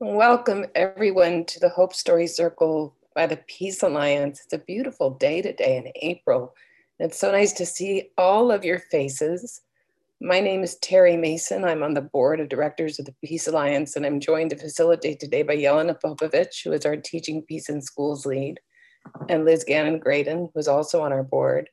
Welcome, everyone, to the Hope Story Circle by the Peace Alliance. It's a beautiful day today in April. It's so nice to see all of your faces. My name is Terry Mason. I'm on the board of directors of the Peace Alliance, and I'm joined to facilitate today by Yelena Popovic, who is our Teaching Peace in Schools lead, and Liz Gannon Graydon, who's also on our board.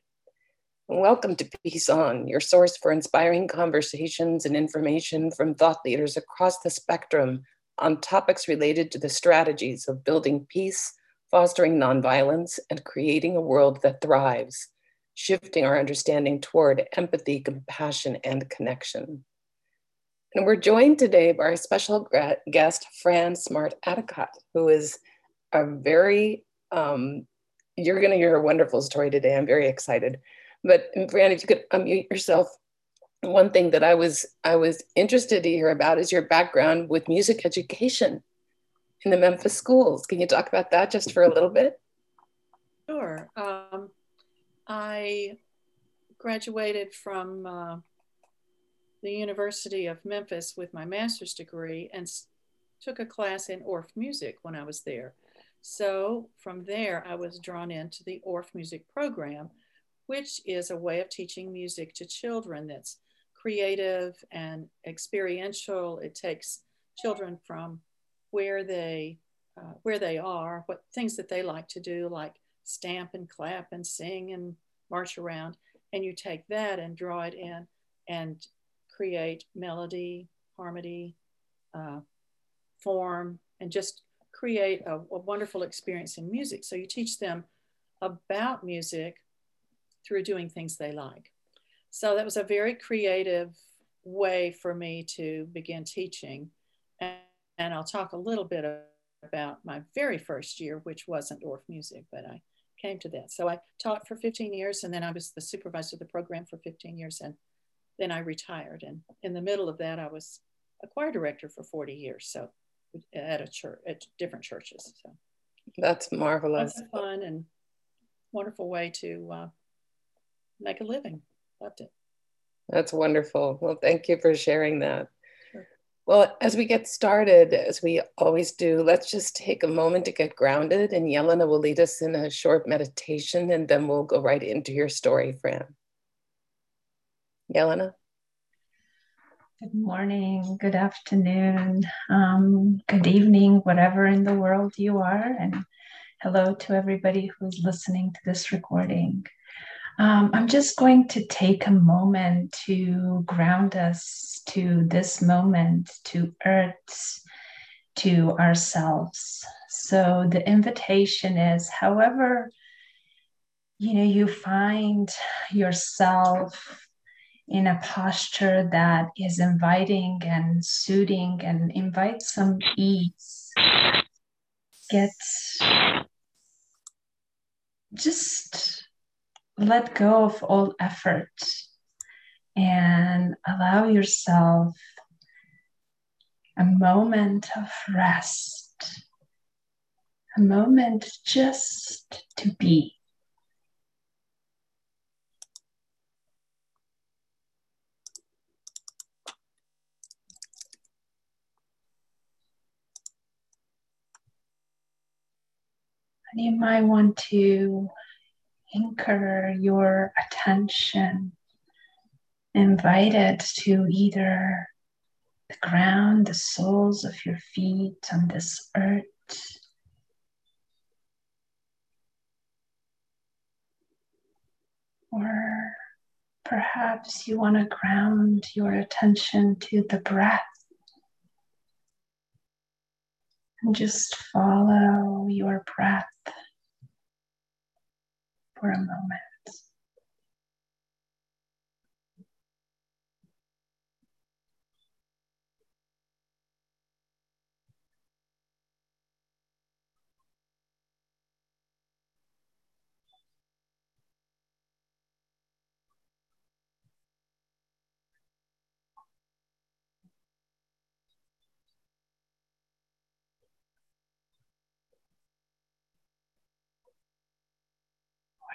Welcome to Peace On, your source for inspiring conversations and information from thought leaders across the spectrum on topics related to the strategies of building peace, fostering nonviolence, and creating a world that thrives, shifting our understanding toward empathy, compassion, and connection. And we're joined today by our special guest, Fran Smart Addicott, who is a very, um, you're going to hear a wonderful story today. I'm very excited. But Fran, if you could unmute yourself one thing that I was I was interested to hear about is your background with music education in the Memphis schools. Can you talk about that just for a little bit? Sure. Um, I graduated from uh, the University of Memphis with my master's degree and took a class in Orff music when I was there. So from there, I was drawn into the Orff music program, which is a way of teaching music to children that's creative and experiential. It takes children from where they uh, where they are, what things that they like to do, like stamp and clap and sing and march around, and you take that and draw it in and create melody, harmony, uh, form, and just create a, a wonderful experience in music. So you teach them about music through doing things they like. So that was a very creative way for me to begin teaching. And, and I'll talk a little bit about my very first year, which wasn't Orff music, but I came to that. So I taught for 15 years and then I was the supervisor of the program for 15 years and then I retired. And in the middle of that, I was a choir director for 40 years. So at a church, at different churches. So that's marvelous. That's fun and wonderful way to uh, make a living loved it. That's wonderful. Well, thank you for sharing that. Sure. Well, as we get started, as we always do, let's just take a moment to get grounded, and Yelena will lead us in a short meditation, and then we'll go right into your story, Fran. Yelena? Good morning, good afternoon, um, good evening, whatever in the world you are, and hello to everybody who's listening to this recording. Um, I'm just going to take a moment to ground us to this moment, to Earth, to ourselves. So the invitation is, however, you know, you find yourself in a posture that is inviting and soothing and invites some ease. Get just let go of all effort and allow yourself a moment of rest, a moment just to be. And you might want to anchor your attention, invite it to either the ground, the soles of your feet on this earth. Or perhaps you want to ground your attention to the breath. And just follow your breath for a moment.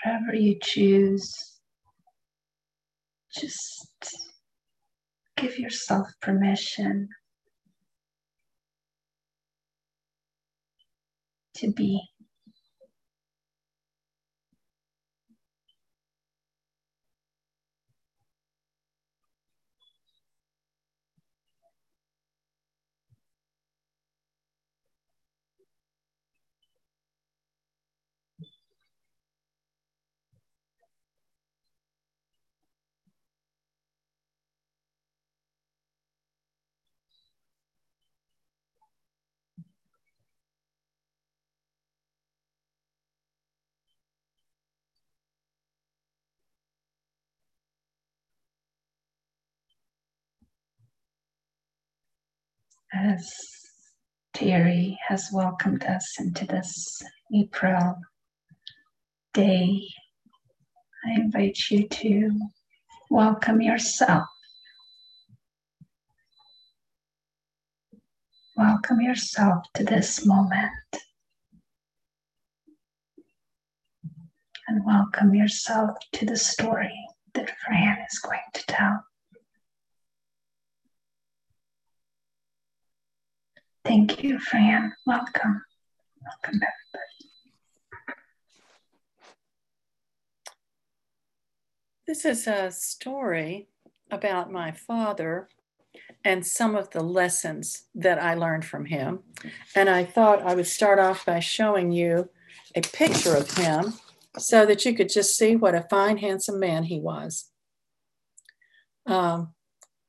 whatever you choose, just give yourself permission to be. As Terry has welcomed us into this April day, I invite you to welcome yourself. Welcome yourself to this moment. And welcome yourself to the story that Fran is going to tell. Thank you, Fran. Welcome. Welcome, everybody. This is a story about my father and some of the lessons that I learned from him. And I thought I would start off by showing you a picture of him so that you could just see what a fine, handsome man he was. Um,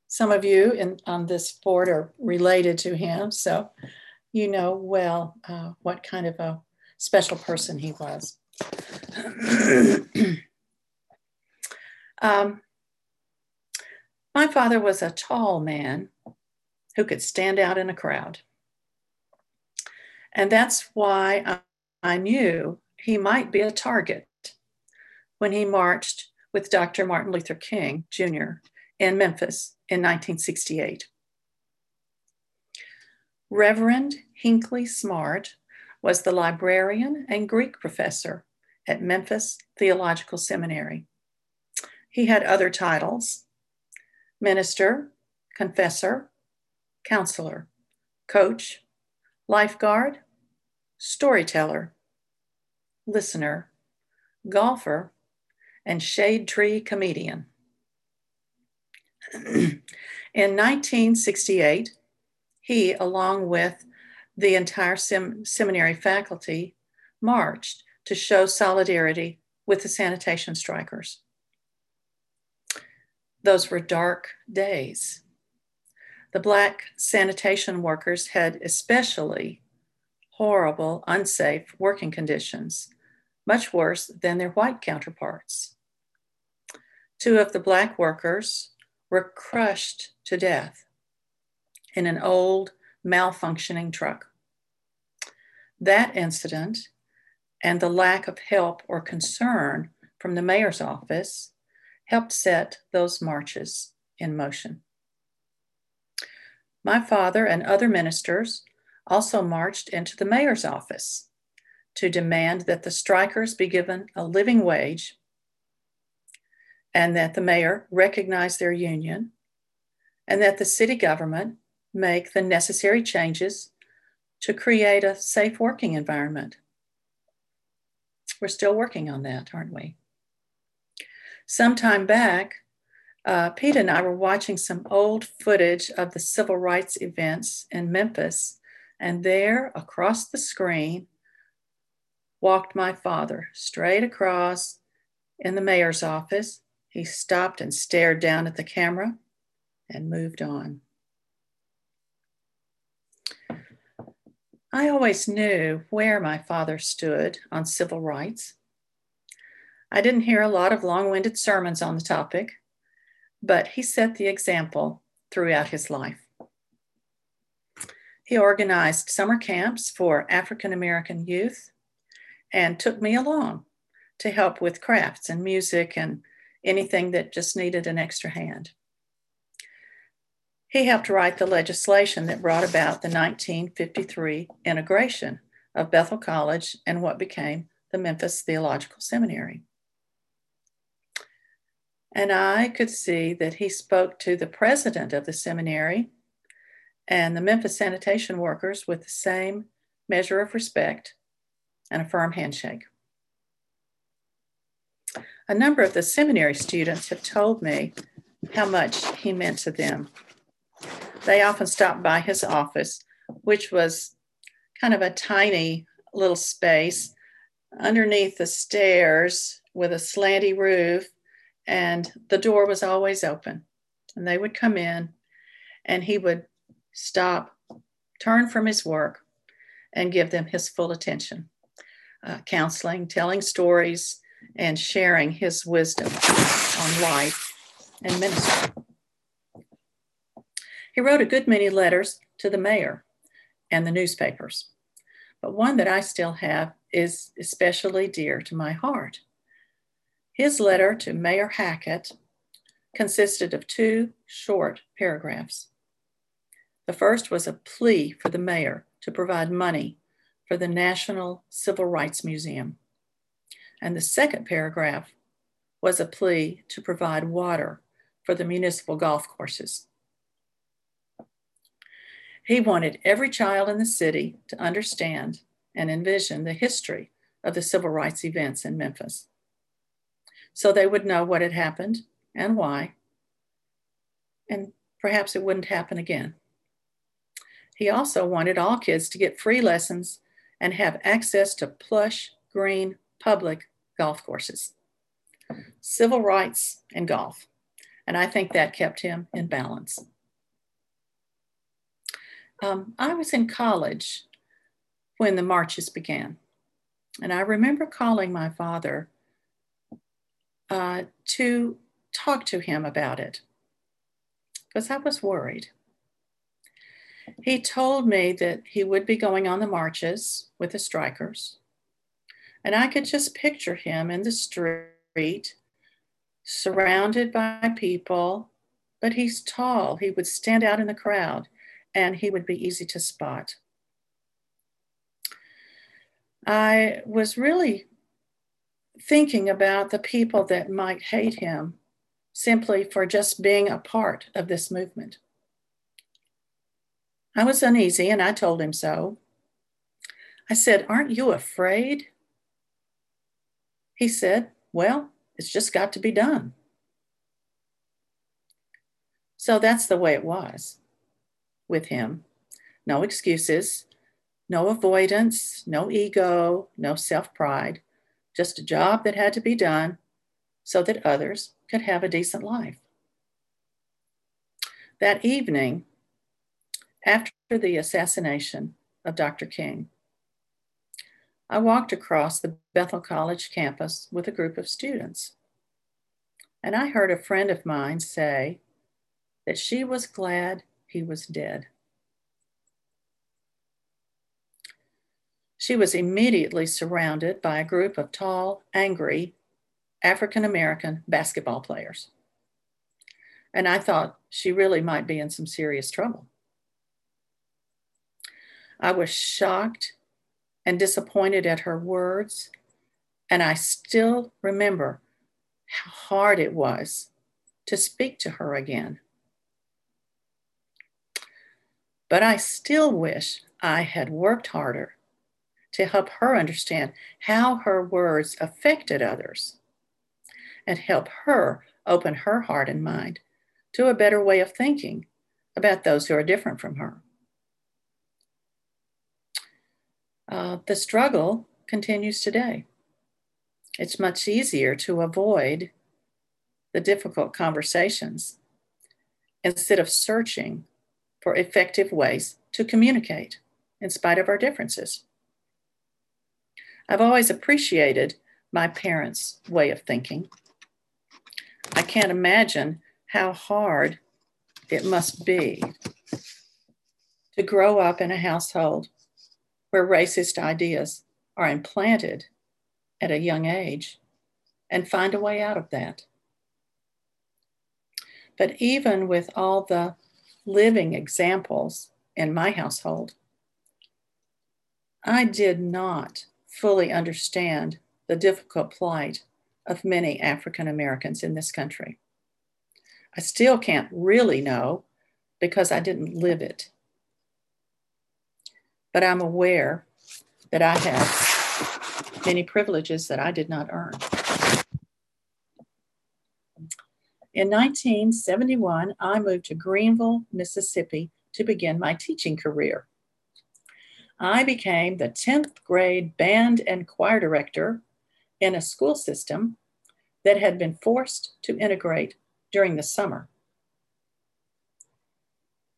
some of you in, on this board are related to him, so you know well uh, what kind of a special person he was. um, my father was a tall man who could stand out in a crowd. And that's why I, I knew he might be a target when he marched with Dr. Martin Luther King Jr. in Memphis in 1968. Reverend Hinckley Smart was the librarian and Greek professor at Memphis Theological Seminary. He had other titles minister, confessor, counselor, coach, lifeguard, storyteller, listener, golfer, and shade tree comedian. In 1968, he, along with the entire sem- seminary faculty, marched to show solidarity with the sanitation strikers. Those were dark days. The Black sanitation workers had especially horrible, unsafe working conditions, much worse than their white counterparts. Two of the Black workers were crushed to death in an old, malfunctioning truck. That incident and the lack of help or concern from the mayor's office helped set those marches in motion. My father and other ministers also marched into the mayor's office to demand that the strikers be given a living wage and that the mayor recognize their union, and that the city government make the necessary changes to create a safe working environment. We're still working on that, aren't we? Some time back, uh, Pete and I were watching some old footage of the civil rights events in Memphis, and there across the screen walked my father straight across in the mayor's office he stopped and stared down at the camera and moved on. I always knew where my father stood on civil rights. I didn't hear a lot of long winded sermons on the topic, but he set the example throughout his life. He organized summer camps for African American youth and took me along to help with crafts and music and anything that just needed an extra hand. He helped write the legislation that brought about the 1953 integration of Bethel College and what became the Memphis Theological Seminary. And I could see that he spoke to the president of the seminary and the Memphis sanitation workers with the same measure of respect and a firm handshake. A number of the seminary students have told me how much he meant to them. They often stopped by his office, which was kind of a tiny little space underneath the stairs with a slanty roof, and the door was always open. And they would come in, and he would stop, turn from his work, and give them his full attention. Uh, counseling, telling stories, and sharing his wisdom on life and ministry. He wrote a good many letters to the mayor and the newspapers, but one that I still have is especially dear to my heart. His letter to Mayor Hackett consisted of two short paragraphs. The first was a plea for the mayor to provide money for the National Civil Rights Museum. And the second paragraph was a plea to provide water for the municipal golf courses. He wanted every child in the city to understand and envision the history of the civil rights events in Memphis so they would know what had happened and why, and perhaps it wouldn't happen again. He also wanted all kids to get free lessons and have access to plush, green, public golf courses, civil rights, and golf. And I think that kept him in balance. Um, I was in college when the marches began. And I remember calling my father uh, to talk to him about it because I was worried. He told me that he would be going on the marches with the strikers. And I could just picture him in the street, surrounded by people, but he's tall. He would stand out in the crowd and he would be easy to spot. I was really thinking about the people that might hate him simply for just being a part of this movement. I was uneasy and I told him so. I said, Aren't you afraid? He said, Well, it's just got to be done. So that's the way it was with him. No excuses, no avoidance, no ego, no self pride, just a job that had to be done so that others could have a decent life. That evening, after the assassination of Dr. King, I walked across the Bethel College campus with a group of students. And I heard a friend of mine say that she was glad he was dead. She was immediately surrounded by a group of tall, angry African American basketball players. And I thought she really might be in some serious trouble. I was shocked and disappointed at her words. And I still remember how hard it was to speak to her again. But I still wish I had worked harder to help her understand how her words affected others and help her open her heart and mind to a better way of thinking about those who are different from her. Uh, the struggle continues today. It's much easier to avoid the difficult conversations instead of searching for effective ways to communicate in spite of our differences. I've always appreciated my parents' way of thinking. I can't imagine how hard it must be to grow up in a household where racist ideas are implanted at a young age and find a way out of that. But even with all the living examples in my household, I did not fully understand the difficult plight of many African Americans in this country. I still can't really know because I didn't live it but I'm aware that I have many privileges that I did not earn. In 1971, I moved to Greenville, Mississippi to begin my teaching career. I became the 10th grade band and choir director in a school system that had been forced to integrate during the summer.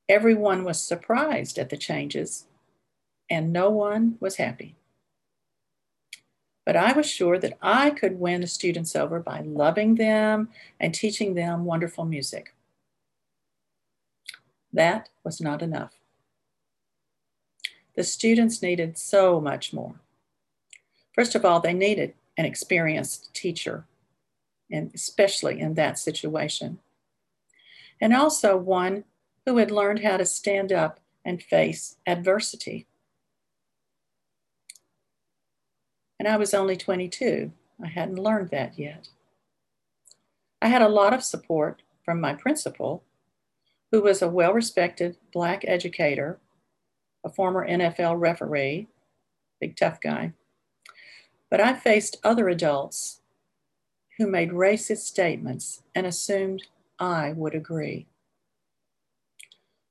Everyone was surprised at the changes, and no one was happy. But I was sure that I could win the students over by loving them and teaching them wonderful music. That was not enough. The students needed so much more. First of all, they needed an experienced teacher, and especially in that situation. And also one who had learned how to stand up and face adversity. And I was only 22. I hadn't learned that yet. I had a lot of support from my principal, who was a well respected Black educator, a former NFL referee, big tough guy. But I faced other adults who made racist statements and assumed I would agree.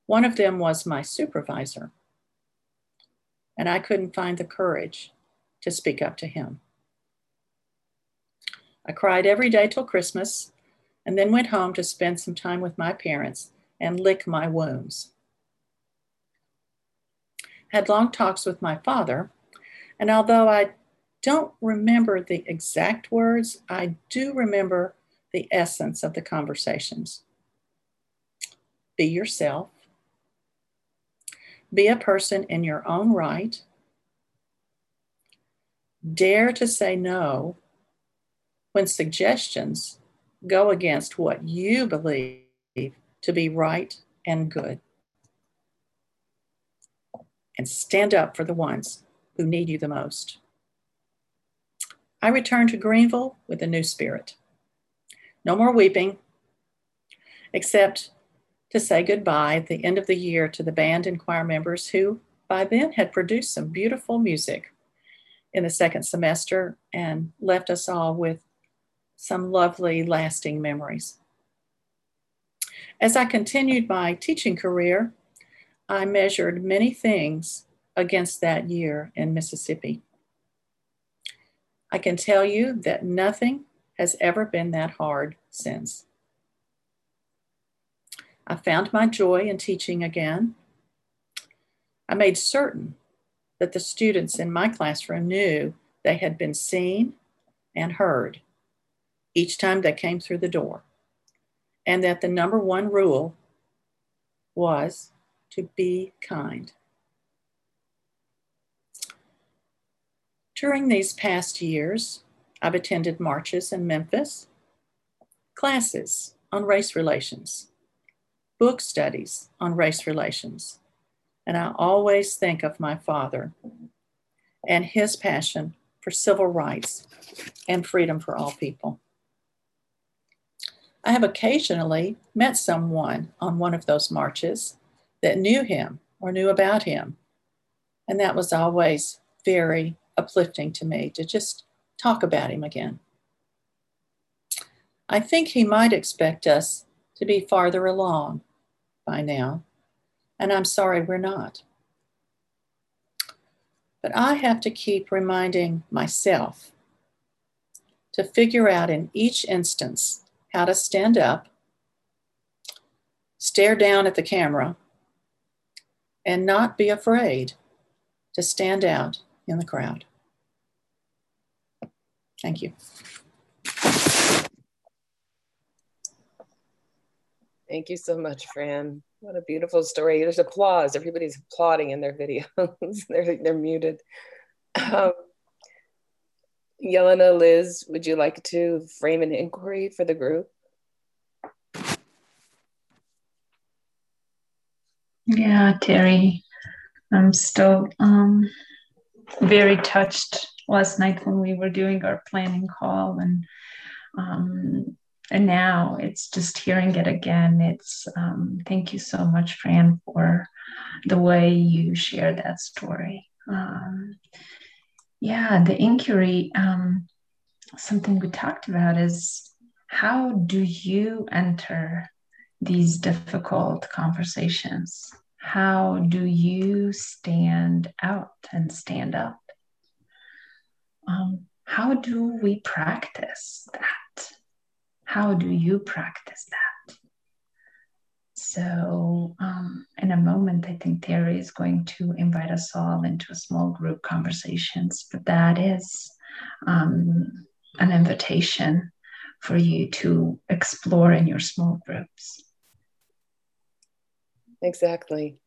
One of them was my supervisor, and I couldn't find the courage to speak up to him. I cried every day till Christmas and then went home to spend some time with my parents and lick my wounds. Had long talks with my father, and although I don't remember the exact words, I do remember the essence of the conversations. Be yourself. Be a person in your own right Dare to say no when suggestions go against what you believe to be right and good. And stand up for the ones who need you the most. I returned to Greenville with a new spirit. No more weeping, except to say goodbye at the end of the year to the band and choir members who, by then, had produced some beautiful music in the second semester and left us all with some lovely, lasting memories. As I continued my teaching career, I measured many things against that year in Mississippi. I can tell you that nothing has ever been that hard since. I found my joy in teaching again. I made certain that the students in my classroom knew they had been seen and heard each time they came through the door, and that the number one rule was to be kind. During these past years, I've attended marches in Memphis, classes on race relations, book studies on race relations, and I always think of my father and his passion for civil rights and freedom for all people. I have occasionally met someone on one of those marches that knew him or knew about him. And that was always very uplifting to me to just talk about him again. I think he might expect us to be farther along by now. And I'm sorry we're not. But I have to keep reminding myself to figure out in each instance how to stand up, stare down at the camera, and not be afraid to stand out in the crowd. Thank you. Thank you so much, Fran. What a beautiful story. There's applause. Everybody's applauding in their videos. they're, they're muted. Um, Yelena, Liz, would you like to frame an inquiry for the group? Yeah, Terry, I'm still um, very touched last night when we were doing our planning call and um, and now it's just hearing it again it's um, thank you so much fran for the way you share that story um, yeah, the inquiry, um, something we talked about is how do you enter these difficult conversations? How do you stand out and stand up? Um, how do we practice? How do you practice that? So, um, in a moment, I think Terry is going to invite us all into a small group conversations, but that is um, an invitation for you to explore in your small groups. Exactly.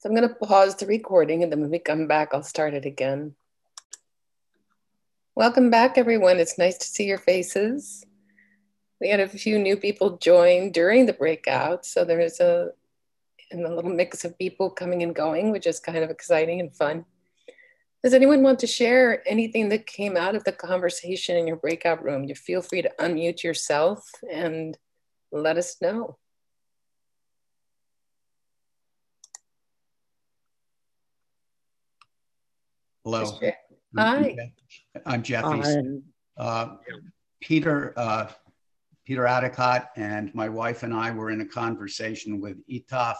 So I'm going to pause the recording and then when we come back, I'll start it again. Welcome back, everyone. It's nice to see your faces. We had a few new people join during the breakout. So there's a, a little mix of people coming and going, which is kind of exciting and fun. Does anyone want to share anything that came out of the conversation in your breakout room? You feel free to unmute yourself and let us know. Hello. Hi. I'm Jeffy. Uh, Peter uh, Peter Adicott and my wife and I were in a conversation with Itaf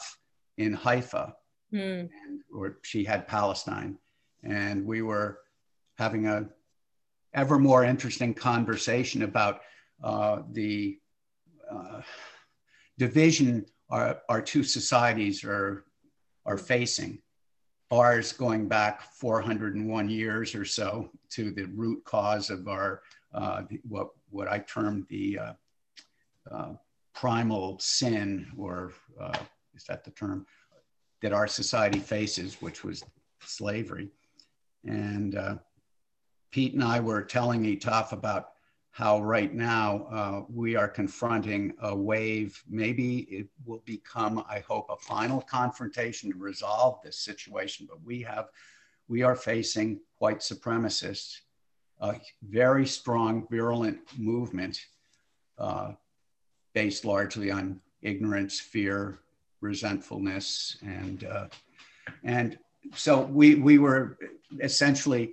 in Haifa, mm. and, or she had Palestine, and we were having a ever more interesting conversation about uh, the uh, division our, our two societies are are facing. Ours going back 401 years or so to the root cause of our uh, what what I term the uh, primal sin, or uh, is that the term that our society faces, which was slavery. And uh, Pete and I were telling Itaf about how right now uh, we are confronting a wave. Maybe it will become, I hope, a final confrontation to resolve this situation. But we have, we are facing white supremacists, a very strong, virulent movement uh, based largely on ignorance, fear, resentfulness, and uh, and so we we were essentially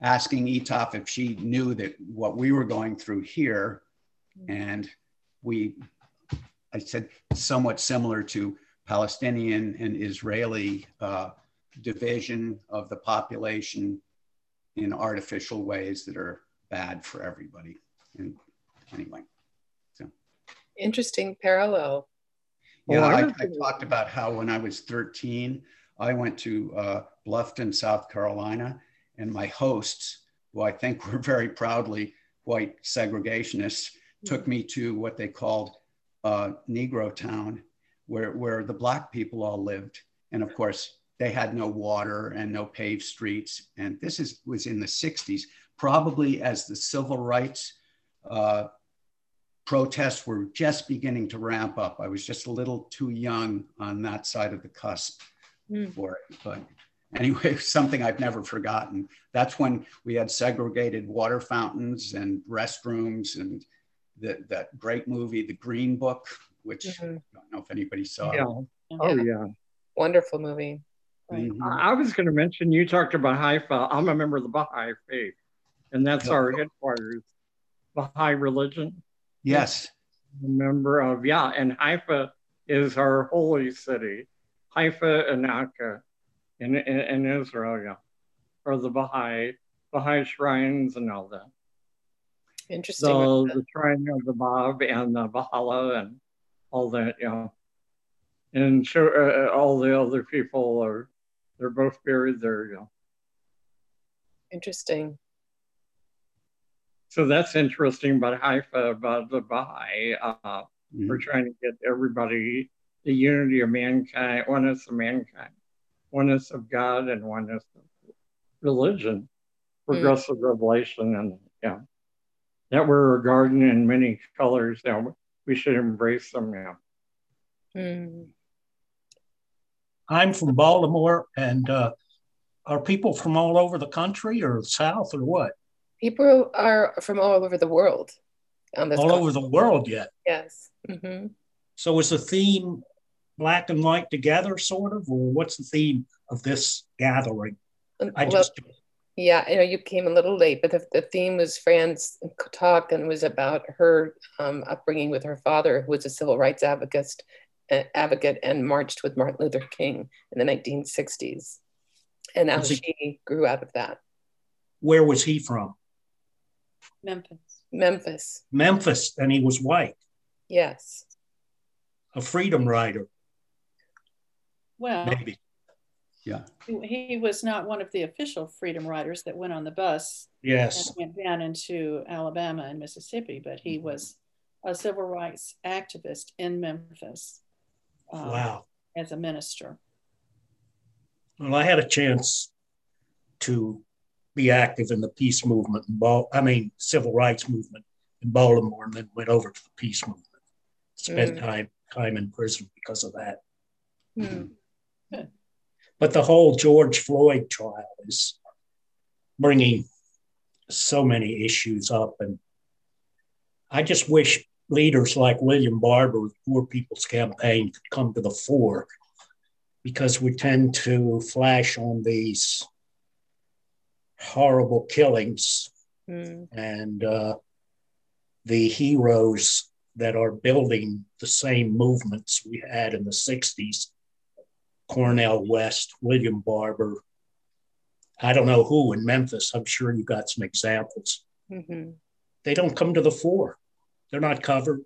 asking Itaf if she knew that what we were going through here, and we, I said, somewhat similar to Palestinian and Israeli uh, division of the population in artificial ways that are bad for everybody. And anyway, interesting parallel. Yeah, I, I, talked about how when I was 13, I went to uh, Bluffton, South Carolina, and my hosts, who I think were very proudly white segregationists, took me to what they called uh, Negro Town, where, where the Black people all lived. And of course, they had no water and no paved streets. And this is, was in the 60s, probably as the civil rights uh, protests were just beginning to ramp up. I was just a little too young on that side of the cusp mm. for it. But anyway, something I've never forgotten. That's when we had segregated water fountains and restrooms and the, that great movie, The Green Book, which mm-hmm. I don't know if anybody saw. Yeah. Oh, yeah. Wonderful movie. Mm-hmm. I was going to mention, you talked about Haifa. I'm a member of the Baha'i faith, and that's oh. our headquarters, Baha'i religion. Yes. A member of, yeah, and Haifa is our holy city. Haifa and Akka in, in, in Israel, yeah, or the Baha'i, Baha'i shrines and all that. Interesting. So the shrine of the Bab and the Baha'u'llah and all that, yeah. And so uh, all the other people are, they're both buried there, yeah. Interesting. So that's interesting about Haifa, about the Baha'i. Uh, mm-hmm. We're trying to get everybody the unity of mankind, oneness of mankind oneness of God and oneness of religion, progressive mm. revelation, and yeah, that we're a garden in many colors. Now we should embrace them now. Mm. I'm from Baltimore, and uh, are people from all over the country or South or what? People are from all over the world. On this all over the world, yet. Yes. Mm-hmm. So is the theme black and white together, sort of, or what's the theme of this gathering? I just Yeah, you know, you came a little late, but the, the theme was Fran's talk and was about her um, upbringing with her father, who was a civil rights advocate, advocate and marched with Martin Luther King in the 1960s, and how she grew out of that. Where was he from? Memphis. Memphis. Memphis, and he was white. Yes. A freedom rider. Well, maybe. Yeah. He was not one of the official freedom riders that went on the bus. Yes. And went down into Alabama and Mississippi, but he was a civil rights activist in Memphis. Um, wow. As a minister. Well, I had a chance to be active in the peace movement in Bal- I mean civil rights movement in Baltimore and then went over to the peace movement. Spent mm. time time in prison because of that. Mm. But the whole George Floyd trial is bringing so many issues up. And I just wish leaders like William Barber, Poor People's Campaign, could come to the fore because we tend to flash on these horrible killings mm. and uh, the heroes that are building the same movements we had in the 60s Cornel West, William Barber. I don't know who in Memphis. I'm sure you got some examples. Mm-hmm. They don't come to the fore. They're not covered.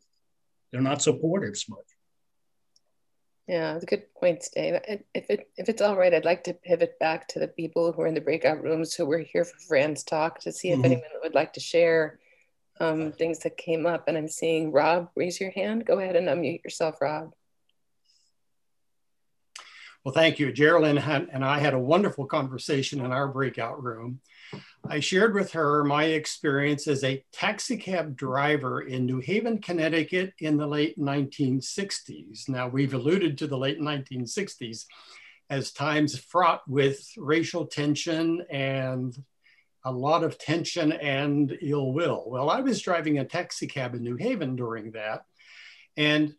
They're not supported as much. Yeah, it's a good point, Dave. If it if it's all right, I'd like to pivot back to the people who are in the breakout rooms who were here for Fran's talk to see if mm-hmm. anyone would like to share um, things that came up. And I'm seeing Rob raise your hand. Go ahead and unmute yourself, Rob. Well, thank you. Geraldine and I had a wonderful conversation in our breakout room. I shared with her my experience as a taxicab driver in New Haven, Connecticut in the late 1960s. Now, we've alluded to the late 1960s as times fraught with racial tension and a lot of tension and ill will. Well, I was driving a taxicab in New Haven during that. And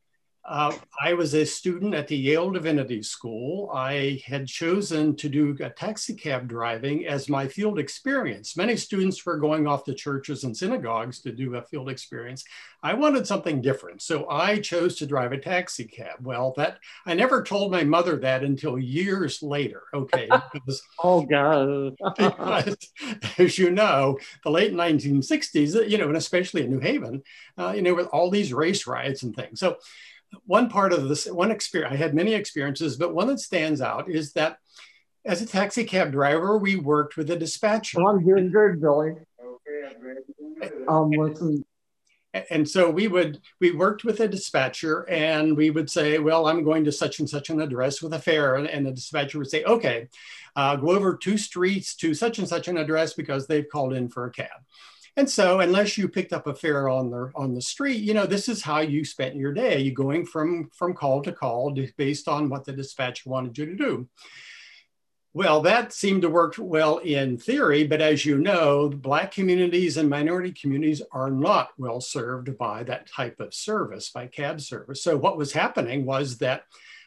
uh, I was a student at the Yale Divinity School. I had chosen to do a taxi cab driving as my field experience. Many students were going off to churches and synagogues to do a field experience. I wanted something different, so I chose to drive a taxi cab. Well, that I never told my mother that until years later. Okay, because, oh God, because, as you know, the late 1960s, you know, and especially in New Haven, uh, you know, with all these race riots and things. So one part of this, one experience, I had many experiences, but one that stands out is that as a taxi cab driver, we worked with a dispatcher. I'm doing good, Billy. Um, listen. And so we would, we worked with a dispatcher and we would say, well, I'm going to such and such an address with a fare. And, and the dispatcher would say, okay, uh, go over two streets to such and such an address because they've called in for a cab. And so, unless you picked up a fare on the on the street, you know this is how you spent your day. You going from from call to call based on what the dispatcher wanted you to do. Well, that seemed to work well in theory, but as you know, Black communities and minority communities are not well served by that type of service, by cab service. So, what was happening was that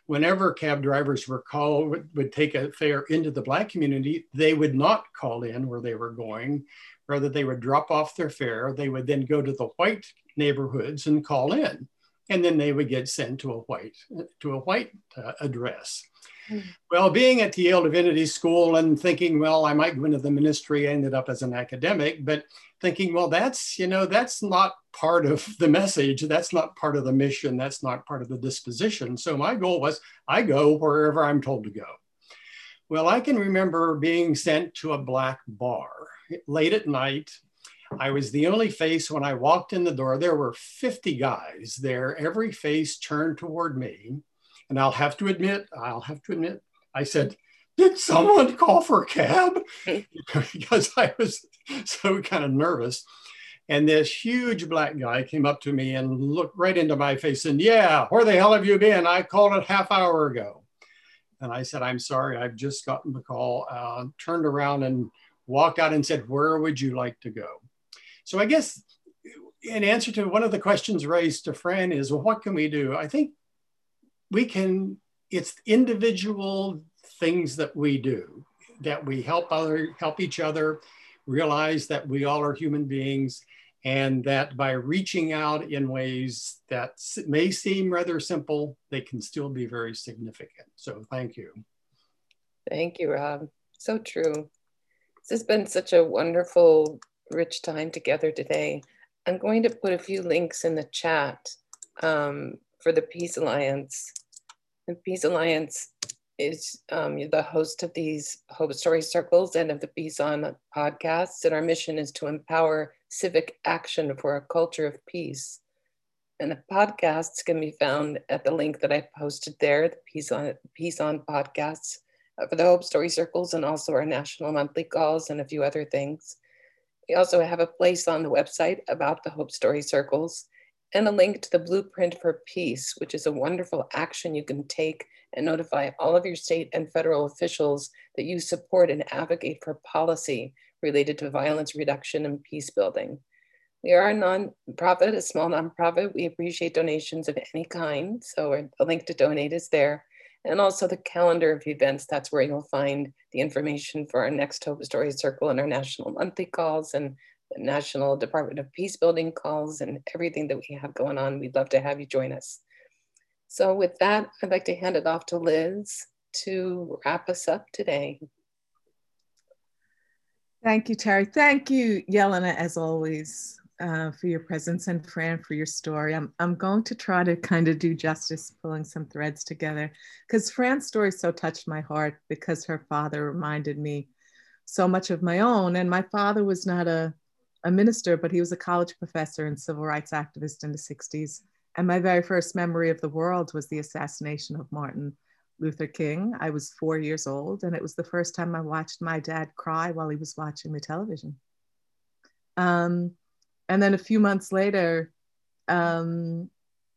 whenever cab drivers were called, would, would take a fare into the Black community, they would not call in where they were going rather they would drop off their fare. They would then go to the white neighborhoods and call in, and then they would get sent to a white to a white uh, address. Mm. Well, being at the Yale Divinity School and thinking, well, I might go into the ministry, I ended up as an academic, but thinking, well, that's, you know, that's not part of the message. That's not part of the mission. That's not part of the disposition. So my goal was I go wherever I'm told to go. Well, I can remember being sent to a black bar late at night. I was the only face when I walked in the door. There were 50 guys there, every face turned toward me. And I'll have to admit, I'll have to admit, I said, Did someone call for a cab? because I was so kind of nervous. And this huge black guy came up to me and looked right into my face and, Yeah, where the hell have you been? I called it half hour ago. And I said, I'm sorry, I've just gotten the call. Uh, turned around and walked out and said, Where would you like to go? So I guess in answer to one of the questions raised to Fran is, Well, what can we do? I think we can, it's individual things that we do that we help other help each other, realize that we all are human beings, and that by reaching out in ways that may seem rather simple, they can still be very significant. So thank you. Thank you, Rob. So true. This has been such a wonderful, rich time together today. I'm going to put a few links in the chat um, for the Peace Alliance. The Peace Alliance is um, the host of these Hope Story Circles and of the Peace On podcasts. And our mission is to empower civic action for a culture of peace. And the podcasts can be found at the link that I posted there, the Peace On, Peace On podcasts Uh, for the Hope Story Circles and also our national monthly calls and a few other things. We also have a place on the website about the Hope Story Circles and a link to the Blueprint for Peace, which is a wonderful action you can take and notify all of your state and federal officials that you support and advocate for policy related to violence reduction and peace building. We are a nonprofit, a small nonprofit. We appreciate donations of any kind. So a link to donate is there. And also the calendar of events. That's where you'll find the information for our next Hope Story Circle and our national monthly calls and the National Department of Peace Building calls and everything that we have going on. We'd love to have you join us. So with that, I'd like to hand it off to Liz to wrap us up today. Thank you, Terry. Thank you, Yelena, as always, uh, for your presence and Fran for your story. I'm, I'm going to try to kind of do justice, pulling some threads together, because Fran's story so touched my heart because her father reminded me so much of my own. And my father was not a, a minister, but he was a college professor and civil rights activist in the 60s. And my very first memory of the world was the assassination of Martin Luther King. I was four years old, and it was the first time I watched my dad cry while he was watching the television. Um, and then a few months later, um,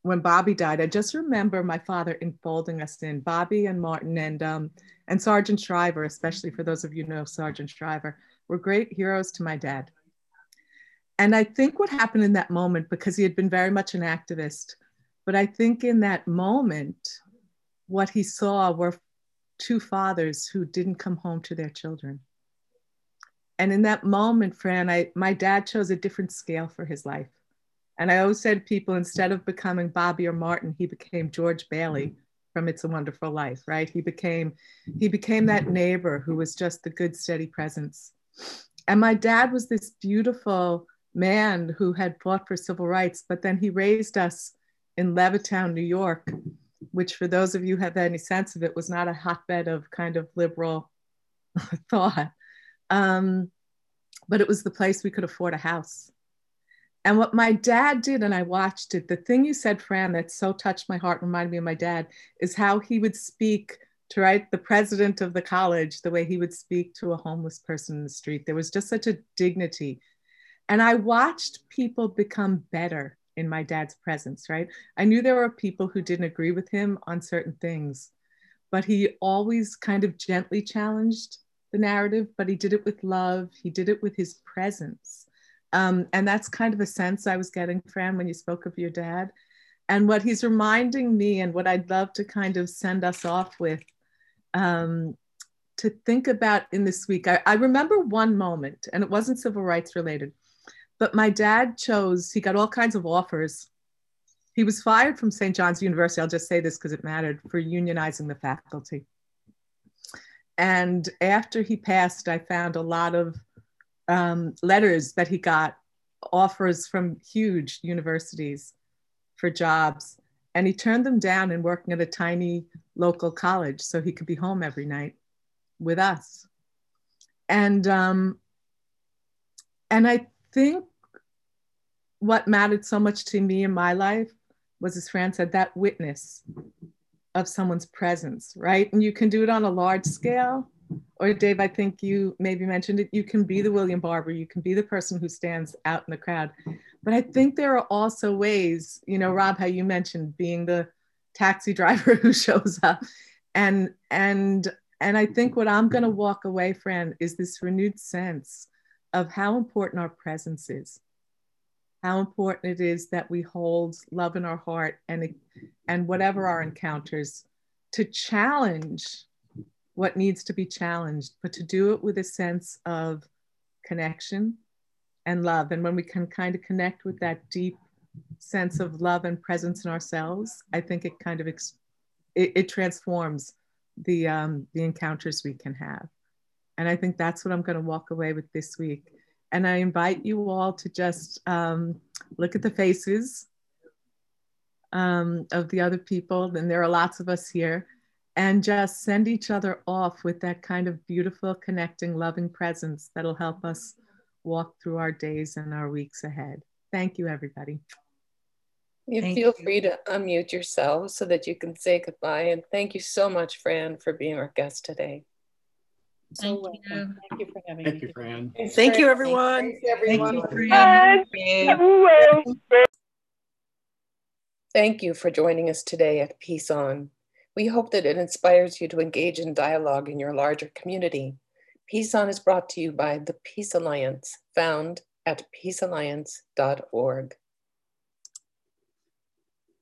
when Bobby died, I just remember my father enfolding us in Bobby and Martin and um, and Sargent Shriver, especially for those of you know Sargent Shriver, were great heroes to my dad. And I think what happened in that moment, because he had been very much an activist, but I think in that moment, what he saw were two fathers who didn't come home to their children. And in that moment, Fran, I, my dad chose a different scale for his life. And I always said people, instead of becoming Bobby or Martin, he became George Bailey from It's a Wonderful Life, right? He became, he became that neighbor who was just the good, steady presence. And my dad was this beautiful man who had fought for civil rights, but then he raised us in Levittown, New York, which for those of you who have any sense of it was not a hotbed of kind of liberal thought. Um, but it was the place we could afford a house. And what my dad did, and I watched it, the thing you said, Fran, that so touched my heart, reminded me of my dad, is how he would speak to right the president of the college the way he would speak to a homeless person in the street. There was just such a dignity. And I watched people become better in my dad's presence, right? I knew there were people who didn't agree with him on certain things, but he always kind of gently challenged the narrative, but he did it with love. He did it with his presence. Um, and that's kind of a sense I was getting, Fran, when you spoke of your dad. And what he's reminding me, and what I'd love to kind of send us off with um, to think about in this week, I, I remember one moment, and it wasn't civil rights related but my dad chose, he got all kinds of offers. He was fired from St. John's University. I'll just say this because it mattered for unionizing the faculty. And after he passed, I found a lot of um, letters that he got, offers from huge universities for jobs. And he turned them down and working at a tiny local college so he could be home every night with us. And um, and I think what mattered so much to me in my life was, as Fran said, that witness of someone's presence, right? And you can do it on a large scale. Or, Dave, I think you maybe mentioned it. You can be the William Barber, you can be the person who stands out in the crowd. But I think there are also ways, you know, Rob, how you mentioned being the taxi driver who shows up. And, and, and I think what I'm going to walk away, Fran, is this renewed sense of how important our presence is how important it is that we hold love in our heart and, and whatever our encounters to challenge what needs to be challenged, but to do it with a sense of connection and love. And when we can kind of connect with that deep sense of love and presence in ourselves, I think it kind of it, it transforms the um, the encounters we can have. And I think that's what I'm going to walk away with this week. And I invite you all to just um, look at the faces um, of the other people, and there are lots of us here, and just send each other off with that kind of beautiful, connecting, loving presence that'll help us walk through our days and our weeks ahead. Thank you, everybody. You thank feel you. free to unmute yourself so that you can say goodbye. And thank you so much, Fran, for being our guest today. Thank so you. Thank you for having thank me. You, Fran. Thank, thank you, everyone. Thanks, everyone. Thank you, Fran. Thank you for joining us today at Peace On. We hope that it inspires you to engage in dialogue in your larger community. Peace On is brought to you by the Peace Alliance, found at peacealliance.org.